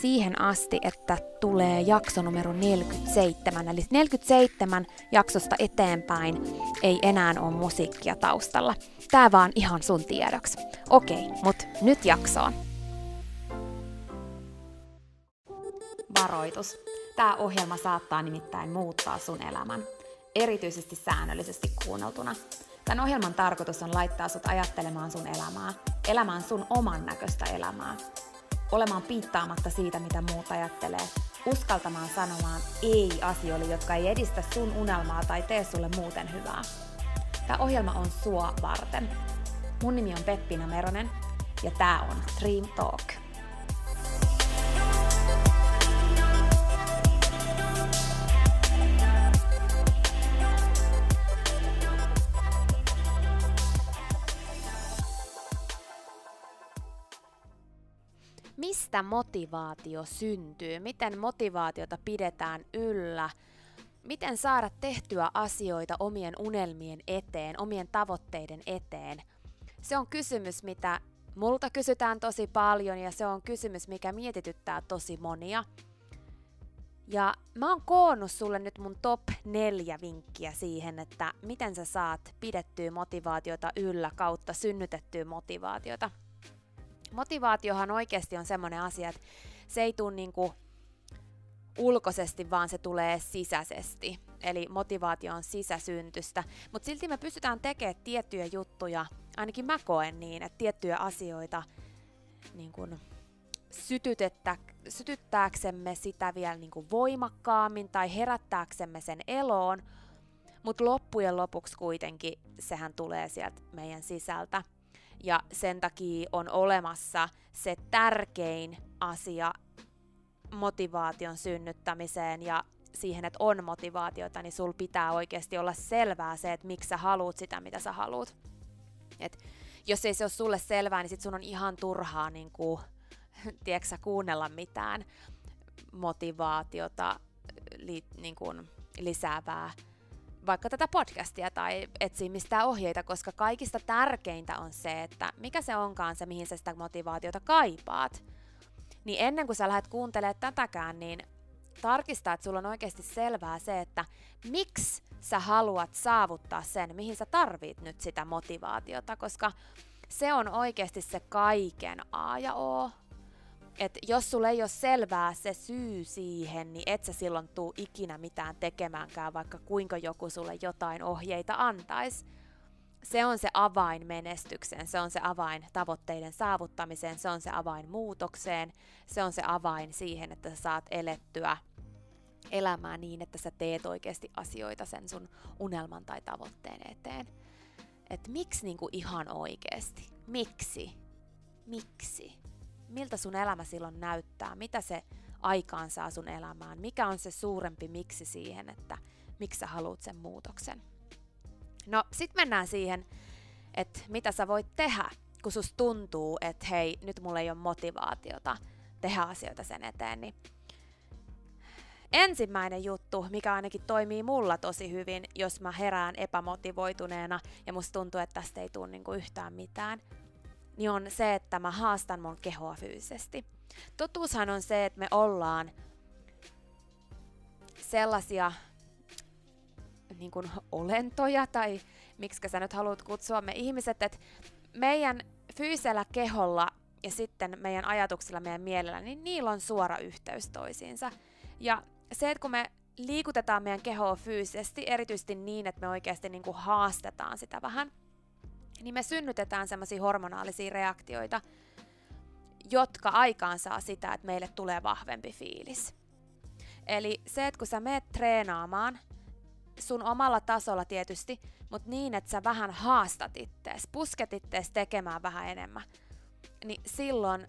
siihen asti, että tulee jakso numero 47. Eli 47 jaksosta eteenpäin ei enää ole musiikkia taustalla. Tää vaan ihan sun tiedoksi. Okei, mut nyt jaksoon. Varoitus. Tämä ohjelma saattaa nimittäin muuttaa sun elämän. Erityisesti säännöllisesti kuunneltuna. Tämän ohjelman tarkoitus on laittaa sut ajattelemaan sun elämää, elämään sun oman näköistä elämää, olemaan piittaamatta siitä, mitä muut ajattelee, uskaltamaan sanomaan ei asioille, jotka ei edistä sun unelmaa tai tee sulle muuten hyvää. Tämä ohjelma on sua varten. Mun nimi on Peppina Meronen ja tää on Dream Talk. Mistä motivaatio syntyy, miten motivaatiota pidetään yllä, miten saada tehtyä asioita omien unelmien eteen, omien tavoitteiden eteen. Se on kysymys, mitä multa kysytään tosi paljon ja se on kysymys, mikä mietityttää tosi monia. Ja mä oon koonnut sulle nyt mun top neljä vinkkiä siihen, että miten sä saat pidettyä motivaatiota yllä kautta synnytettyä motivaatiota. Motivaatiohan oikeasti on semmoinen asia, että se ei tule niinku ulkoisesti, vaan se tulee sisäisesti. Eli motivaatio on sisäsyntystä. Mutta silti me pystytään tekemään tiettyjä juttuja, ainakin mä koen niin, että tiettyjä asioita niin kun, sytytettä, sytyttääksemme sitä vielä niin kuin voimakkaammin tai herättääksemme sen eloon, mutta loppujen lopuksi kuitenkin sehän tulee sieltä meidän sisältä. Ja sen takia on olemassa se tärkein asia motivaation synnyttämiseen ja siihen, että on motivaatiota, niin sul pitää oikeasti olla selvää se, että miksi sä haluut sitä, mitä sä haluut. Et jos ei se ole sulle selvää, niin sit sun on ihan turhaa niin kuin, tiedätkö, kuunnella mitään motivaatiota li, niin kuin, lisäävää vaikka tätä podcastia tai etsii mistään ohjeita, koska kaikista tärkeintä on se, että mikä se onkaan se, mihin sä sitä motivaatiota kaipaat. Niin ennen kuin sä lähdet kuuntelemaan tätäkään, niin tarkistaa, että sulla on oikeasti selvää se, että miksi sä haluat saavuttaa sen, mihin sä tarvit nyt sitä motivaatiota, koska se on oikeasti se kaiken A ja O että jos sulle ei ole selvää se syy siihen, niin et sä silloin tuu ikinä mitään tekemäänkään, vaikka kuinka joku sulle jotain ohjeita antaisi. se on se avain menestykseen, se on se avain tavoitteiden saavuttamiseen, se on se avain muutokseen, se on se avain siihen, että sä saat elettyä elämää niin, että sä teet oikeasti asioita sen sun unelman tai tavoitteen eteen. Että miksi niinku ihan oikeasti? Miksi? Miksi? Miltä sun elämä silloin näyttää? Mitä se aikaan saa sun elämään? Mikä on se suurempi miksi siihen, että miksi sä haluat sen muutoksen? No, sit mennään siihen, että mitä sä voit tehdä, kun sus tuntuu, että hei, nyt mulla ei ole motivaatiota tehdä asioita sen eteen, niin ensimmäinen juttu, mikä ainakin toimii mulla tosi hyvin, jos mä herään epämotivoituneena ja musta tuntuu, että tästä ei tule niinku yhtään mitään, niin on se, että mä haastan mun kehoa fyysisesti. Totuushan on se, että me ollaan sellaisia niin kuin olentoja, tai miksi sä nyt haluat kutsua me ihmiset, että meidän fyysellä keholla ja sitten meidän ajatuksilla, meidän mielellä, niin niillä on suora yhteys toisiinsa. Ja se, että kun me liikutetaan meidän kehoa fyysisesti, erityisesti niin, että me oikeasti niin kuin haastetaan sitä vähän, niin me synnytetään semmoisia hormonaalisia reaktioita, jotka aikaan saa sitä, että meille tulee vahvempi fiilis. Eli se, että kun sä meet treenaamaan, sun omalla tasolla tietysti, mutta niin, että sä vähän haastat ittees, pusket ittees tekemään vähän enemmän, niin silloin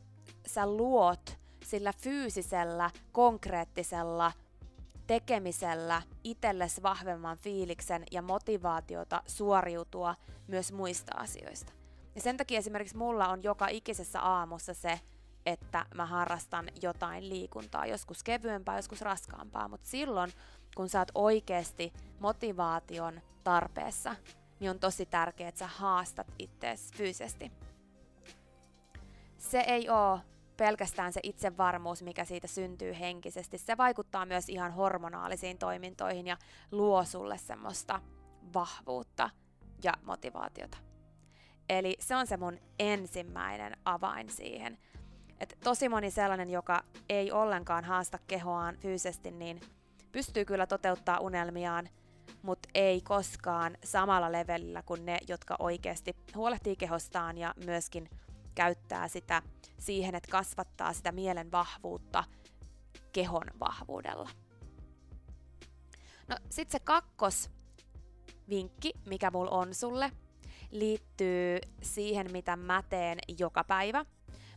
sä luot sillä fyysisellä, konkreettisella tekemisellä itsellesi vahvemman fiiliksen ja motivaatiota suoriutua myös muista asioista. Ja sen takia esimerkiksi mulla on joka ikisessä aamussa se, että mä harrastan jotain liikuntaa, joskus kevyempää, joskus raskaampaa, mutta silloin, kun sä oot oikeasti motivaation tarpeessa, niin on tosi tärkeää, että sä haastat itseäsi fyysisesti. Se ei ole pelkästään se itsevarmuus, mikä siitä syntyy henkisesti. Se vaikuttaa myös ihan hormonaalisiin toimintoihin ja luo sulle semmoista vahvuutta ja motivaatiota. Eli se on se mun ensimmäinen avain siihen. Et tosi moni sellainen, joka ei ollenkaan haasta kehoaan fyysisesti, niin pystyy kyllä toteuttaa unelmiaan, mutta ei koskaan samalla levelillä kuin ne, jotka oikeasti huolehtii kehostaan ja myöskin käyttää sitä siihen, että kasvattaa sitä mielen vahvuutta kehon vahvuudella. No sit se kakkos vinkki, mikä mulla on sulle, liittyy siihen, mitä mä teen joka päivä.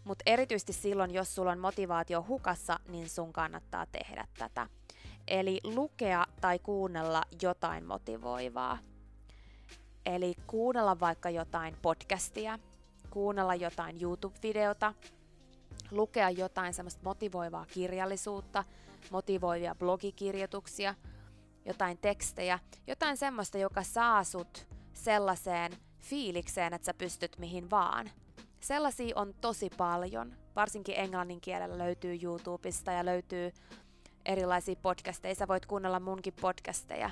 Mutta erityisesti silloin, jos sulla on motivaatio hukassa, niin sun kannattaa tehdä tätä. Eli lukea tai kuunnella jotain motivoivaa. Eli kuunnella vaikka jotain podcastia, kuunnella jotain YouTube-videota, lukea jotain semmoista motivoivaa kirjallisuutta, motivoivia blogikirjoituksia, jotain tekstejä, jotain semmoista, joka saa sut sellaiseen fiilikseen, että sä pystyt mihin vaan. Sellaisia on tosi paljon, varsinkin englannin kielellä löytyy YouTubesta ja löytyy erilaisia podcasteja. Sä voit kuunnella munkin podcasteja.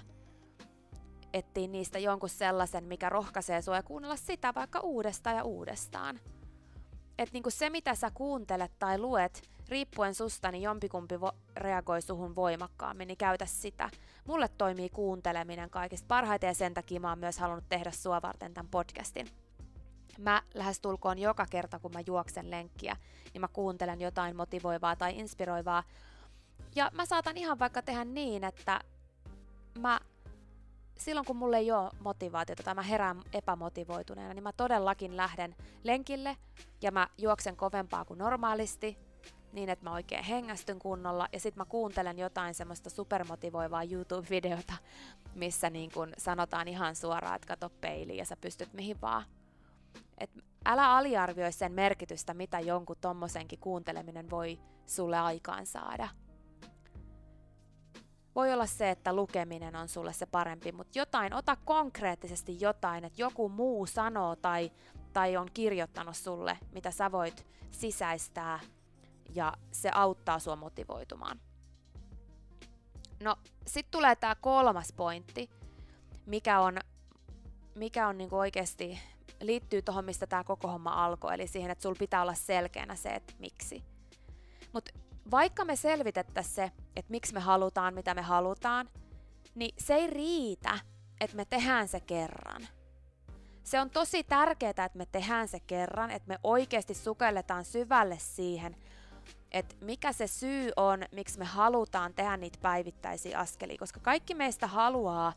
Etsiä niistä jonkun sellaisen, mikä rohkaisee sua ja kuunnella sitä vaikka uudestaan ja uudestaan. Et niinku se, mitä sä kuuntelet tai luet, riippuen susta, niin jompikumpi vo- reagoi suhun voimakkaammin, niin käytä sitä. Mulle toimii kuunteleminen kaikista parhaiten ja sen takia mä oon myös halunnut tehdä sua varten tämän podcastin. Mä lähestulkoon joka kerta, kun mä juoksen lenkkiä, niin mä kuuntelen jotain motivoivaa tai inspiroivaa. Ja mä saatan ihan vaikka tehdä niin, että mä silloin kun mulle ei ole motivaatiota tai mä herään epämotivoituneena, niin mä todellakin lähden lenkille ja mä juoksen kovempaa kuin normaalisti, niin että mä oikein hengästyn kunnolla ja sitten mä kuuntelen jotain semmoista supermotivoivaa YouTube-videota, missä niin kun sanotaan ihan suoraan, että kato peiliin ja sä pystyt mihin vaan. Et älä aliarvioi sen merkitystä, mitä jonkun tommosenkin kuunteleminen voi sulle aikaan saada. Voi olla se, että lukeminen on sulle se parempi, mutta jotain, ota konkreettisesti jotain, että joku muu sanoo tai, tai on kirjoittanut sulle, mitä sä voit sisäistää ja se auttaa sua motivoitumaan. No, sitten tulee tämä kolmas pointti, mikä on, mikä on niinku oikeasti liittyy tuohon, mistä tämä koko homma alkoi, eli siihen, että sul pitää olla selkeänä se, että miksi. Mutta vaikka me selvitettäisiin se, että miksi me halutaan, mitä me halutaan, niin se ei riitä, että me tehdään se kerran. se on tosi tärkeää, että me tehdään se kerran, että me oikeasti sukelletaan syvälle siihen, että mikä se syy on, miksi me halutaan tehdä niitä päivittäisiä askelia, koska kaikki meistä haluaa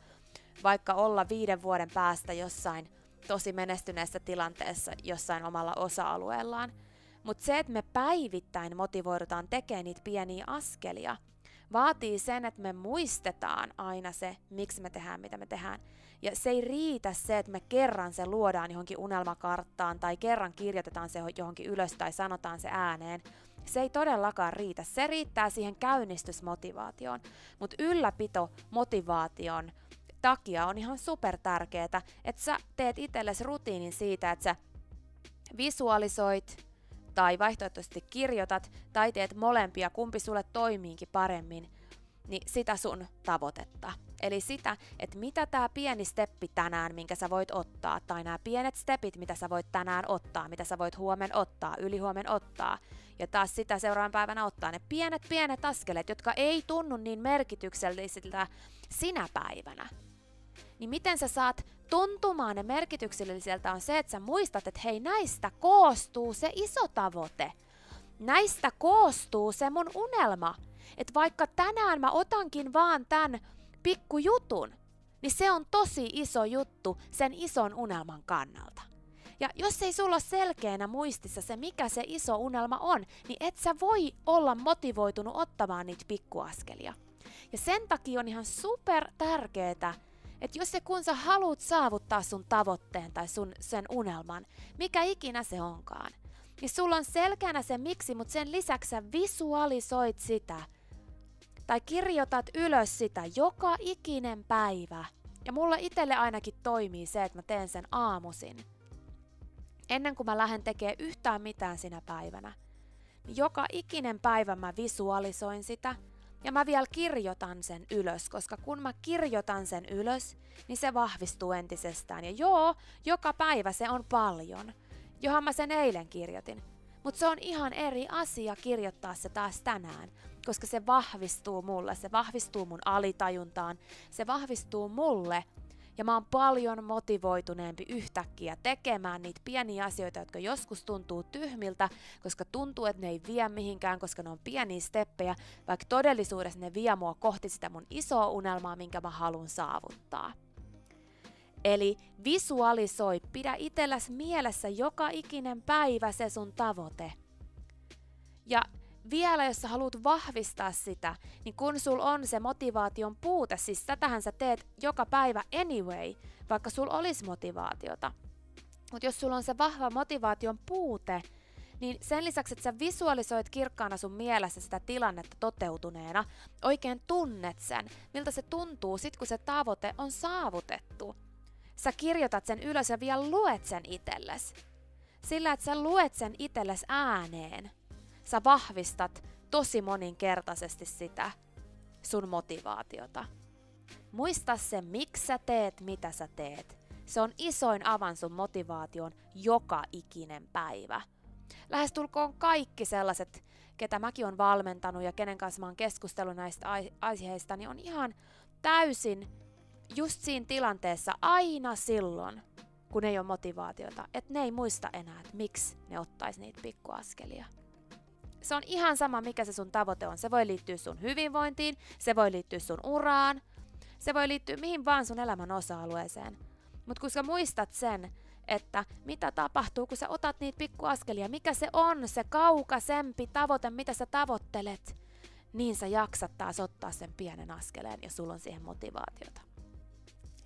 vaikka olla viiden vuoden päästä jossain tosi menestyneessä tilanteessa jossain omalla osa-alueellaan. Mutta se, että me päivittäin motivoidutaan tekemään niitä pieniä askelia, vaatii sen, että me muistetaan aina se, miksi me tehdään, mitä me tehdään. Ja se ei riitä se, että me kerran se luodaan johonkin unelmakarttaan tai kerran kirjoitetaan se johonkin ylös tai sanotaan se ääneen. Se ei todellakaan riitä. Se riittää siihen käynnistysmotivaatioon. Mutta ylläpito motivaation takia on ihan super tärkeää, että sä teet itsellesi rutiinin siitä, että sä visualisoit tai vaihtoehtoisesti kirjoitat tai teet molempia, kumpi sulle toimiikin paremmin, niin sitä sun tavoitetta. Eli sitä, että mitä tämä pieni steppi tänään, minkä sä voit ottaa, tai nämä pienet stepit, mitä sä voit tänään ottaa, mitä sä voit huomen ottaa, ylihuomen ottaa, ja taas sitä seuraavan päivänä ottaa ne pienet pienet askeleet, jotka ei tunnu niin merkityksellisiltä sinä päivänä. Niin miten sä saat tuntumaan ne merkitykselliseltä on se, että sä muistat, että hei näistä koostuu se iso tavoite. Näistä koostuu se mun unelma. Että vaikka tänään mä otankin vaan tämän pikkujutun, niin se on tosi iso juttu sen ison unelman kannalta. Ja jos ei sulla ole selkeänä muistissa se, mikä se iso unelma on, niin et sä voi olla motivoitunut ottamaan niitä pikkuaskelia. Ja sen takia on ihan super tärkeää, että jos se kun sä haluat saavuttaa sun tavoitteen tai sun sen unelman, mikä ikinä se onkaan, niin sulla on selkeänä se miksi, mutta sen lisäksi sä visualisoit sitä tai kirjoitat ylös sitä joka ikinen päivä. Ja mulla itselle ainakin toimii se, että mä teen sen aamusin. Ennen kuin mä lähden tekemään yhtään mitään sinä päivänä. Niin joka ikinen päivä mä visualisoin sitä – ja mä vielä kirjoitan sen ylös, koska kun mä kirjoitan sen ylös, niin se vahvistuu entisestään. Ja joo, joka päivä se on paljon. Johan mä sen eilen kirjoitin. Mutta se on ihan eri asia kirjoittaa se taas tänään, koska se vahvistuu mulle, se vahvistuu mun alitajuntaan, se vahvistuu mulle ja mä oon paljon motivoituneempi yhtäkkiä tekemään niitä pieniä asioita, jotka joskus tuntuu tyhmiltä, koska tuntuu, että ne ei vie mihinkään, koska ne on pieniä steppejä, vaikka todellisuudessa ne vie mua kohti sitä mun isoa unelmaa, minkä mä haluan saavuttaa. Eli visualisoi, pidä itselläsi mielessä joka ikinen päivä se sun tavoite. Ja vielä jos sä haluat vahvistaa sitä, niin kun sul on se motivaation puute, siis tätähän sä teet joka päivä anyway, vaikka sul olisi motivaatiota. Mutta jos sulla on se vahva motivaation puute, niin sen lisäksi, että sä visualisoit kirkkaana sun mielessä sitä tilannetta toteutuneena, oikein tunnet sen, miltä se tuntuu sit kun se tavoite on saavutettu. Sä kirjoitat sen ylös ja vielä luet sen itelles. Sillä, että sä luet sen itelles ääneen, sä vahvistat tosi moninkertaisesti sitä sun motivaatiota. Muista se, miksi sä teet, mitä sä teet. Se on isoin avan sun motivaation joka ikinen päivä. Lähestulkoon kaikki sellaiset, ketä mäkin on valmentanut ja kenen kanssa mä oon keskustellut näistä aiheista, niin on ihan täysin just siinä tilanteessa aina silloin, kun ei ole motivaatiota, että ne ei muista enää, että miksi ne ottaisi niitä pikkuaskelia. Se on ihan sama, mikä se sun tavoite on. Se voi liittyä sun hyvinvointiin, se voi liittyä sun uraan, se voi liittyä mihin vaan sun elämän osa-alueeseen. Mutta kun sä muistat sen, että mitä tapahtuu, kun sä otat niitä pikkuaskelia, mikä se on se kaukaisempi tavoite, mitä sä tavoittelet, niin sä jaksat taas ottaa sen pienen askeleen ja sulla on siihen motivaatiota.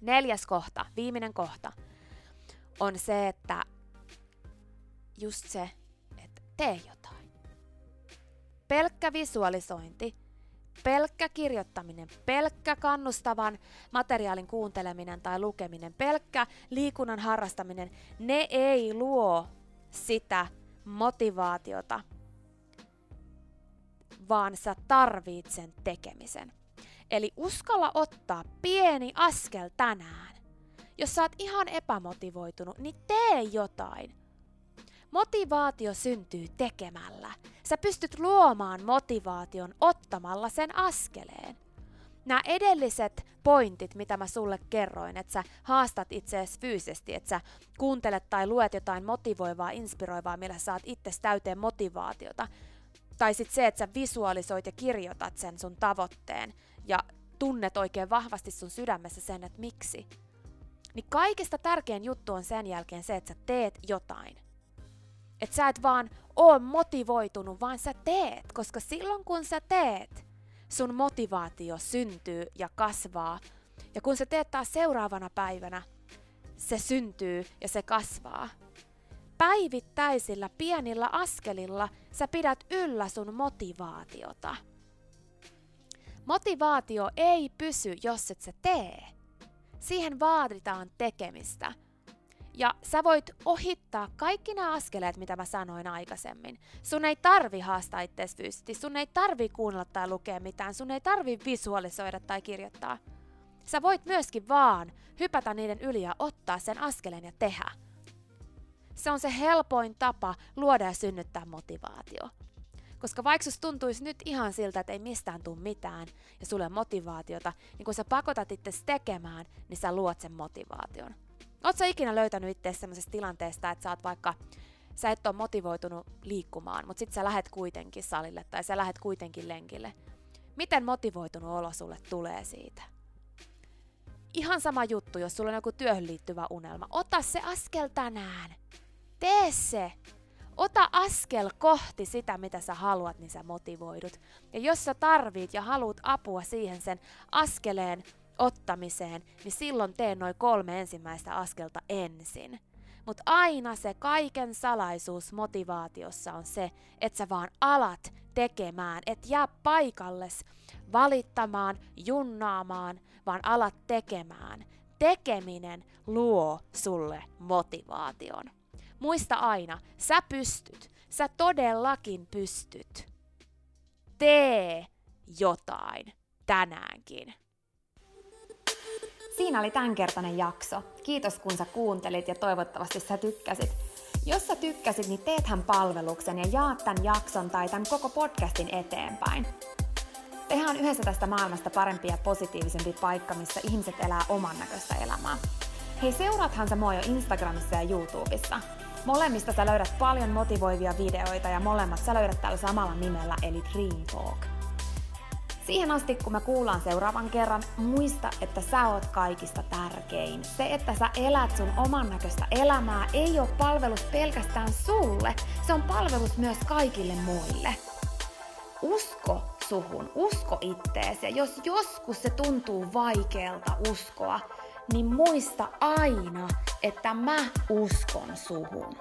Neljäs kohta, viimeinen kohta, on se, että just se, että tee jotain. Pelkkä visualisointi, pelkkä kirjoittaminen, pelkkä kannustavan materiaalin kuunteleminen tai lukeminen, pelkkä liikunnan harrastaminen, ne ei luo sitä motivaatiota, vaan sä tarvit sen tekemisen. Eli uskalla ottaa pieni askel tänään. Jos sä oot ihan epämotivoitunut, niin tee jotain. Motivaatio syntyy tekemällä. Sä pystyt luomaan motivaation ottamalla sen askeleen. nämä edelliset pointit, mitä mä sulle kerroin, että sä haastat itseäsi fyysisesti, että sä kuuntelet tai luet jotain motivoivaa, inspiroivaa, millä saat itse täyteen motivaatiota, tai sitten se, että sä visualisoit ja kirjoitat sen sun tavoitteen ja tunnet oikein vahvasti sun sydämessä sen, että miksi. Niin kaikista tärkein juttu on sen jälkeen se, että sä teet jotain. Että sä et vaan oo motivoitunut, vaan sä teet, koska silloin kun sä teet, sun motivaatio syntyy ja kasvaa. Ja kun sä teet taas seuraavana päivänä, se syntyy ja se kasvaa. Päivittäisillä pienillä askelilla sä pidät yllä sun motivaatiota. Motivaatio ei pysy, jos et sä tee. Siihen vaaditaan tekemistä. Ja sä voit ohittaa kaikki nämä askeleet, mitä mä sanoin aikaisemmin. Sun ei tarvi haastaa itseäsi fyysisesti, sun ei tarvi kuunnella tai lukea mitään, sun ei tarvi visualisoida tai kirjoittaa. Sä voit myöskin vaan hypätä niiden yli ja ottaa sen askeleen ja tehdä. Se on se helpoin tapa luoda ja synnyttää motivaatio. Koska vaikka sus tuntuisi nyt ihan siltä, että ei mistään tule mitään ja sulle motivaatiota, niin kun sä pakotat itse tekemään, niin sä luot sen motivaation. Sä ikinä löytänyt itse sellaisesta tilanteesta, että sä oot vaikka sä et ole motivoitunut liikkumaan, mutta sit sä lähet kuitenkin salille tai sä lähet kuitenkin lenkille. Miten motivoitunut olo sulle tulee siitä? Ihan sama juttu, jos sulla on joku työhön liittyvä unelma. Ota se askel tänään. Tee se. Ota askel kohti sitä, mitä sä haluat, niin sä motivoidut. Ja jos sä tarvit ja haluat apua siihen sen askeleen ottamiseen, niin silloin tee noin kolme ensimmäistä askelta ensin. Mutta aina se kaiken salaisuus motivaatiossa on se, että sä vaan alat tekemään, et jää paikalles valittamaan, junnaamaan, vaan alat tekemään. Tekeminen luo sulle motivaation. Muista aina, sä pystyt, sä todellakin pystyt. Tee jotain tänäänkin. Siinä oli tämänkertainen jakso. Kiitos kun sä kuuntelit ja toivottavasti sä tykkäsit. Jos sä tykkäsit, niin teethän palveluksen ja jaat tämän jakson tai tämän koko podcastin eteenpäin. Tehdään yhdessä tästä maailmasta parempi ja positiivisempi paikka, missä ihmiset elää oman näköistä elämää. Hei, seuraathan sä mua jo Instagramissa ja YouTubessa. Molemmista sä löydät paljon motivoivia videoita ja molemmat sä löydät tällä samalla nimellä eli Dream Talk. Siihen asti, kun me kuullaan seuraavan kerran, muista, että sä oot kaikista tärkein. Se, että sä elät sun oman näköistä elämää, ei ole palvelus pelkästään sulle, se on palvelus myös kaikille muille. Usko suhun, usko itteesi. Ja jos joskus se tuntuu vaikealta uskoa, niin muista aina, että mä uskon suhun.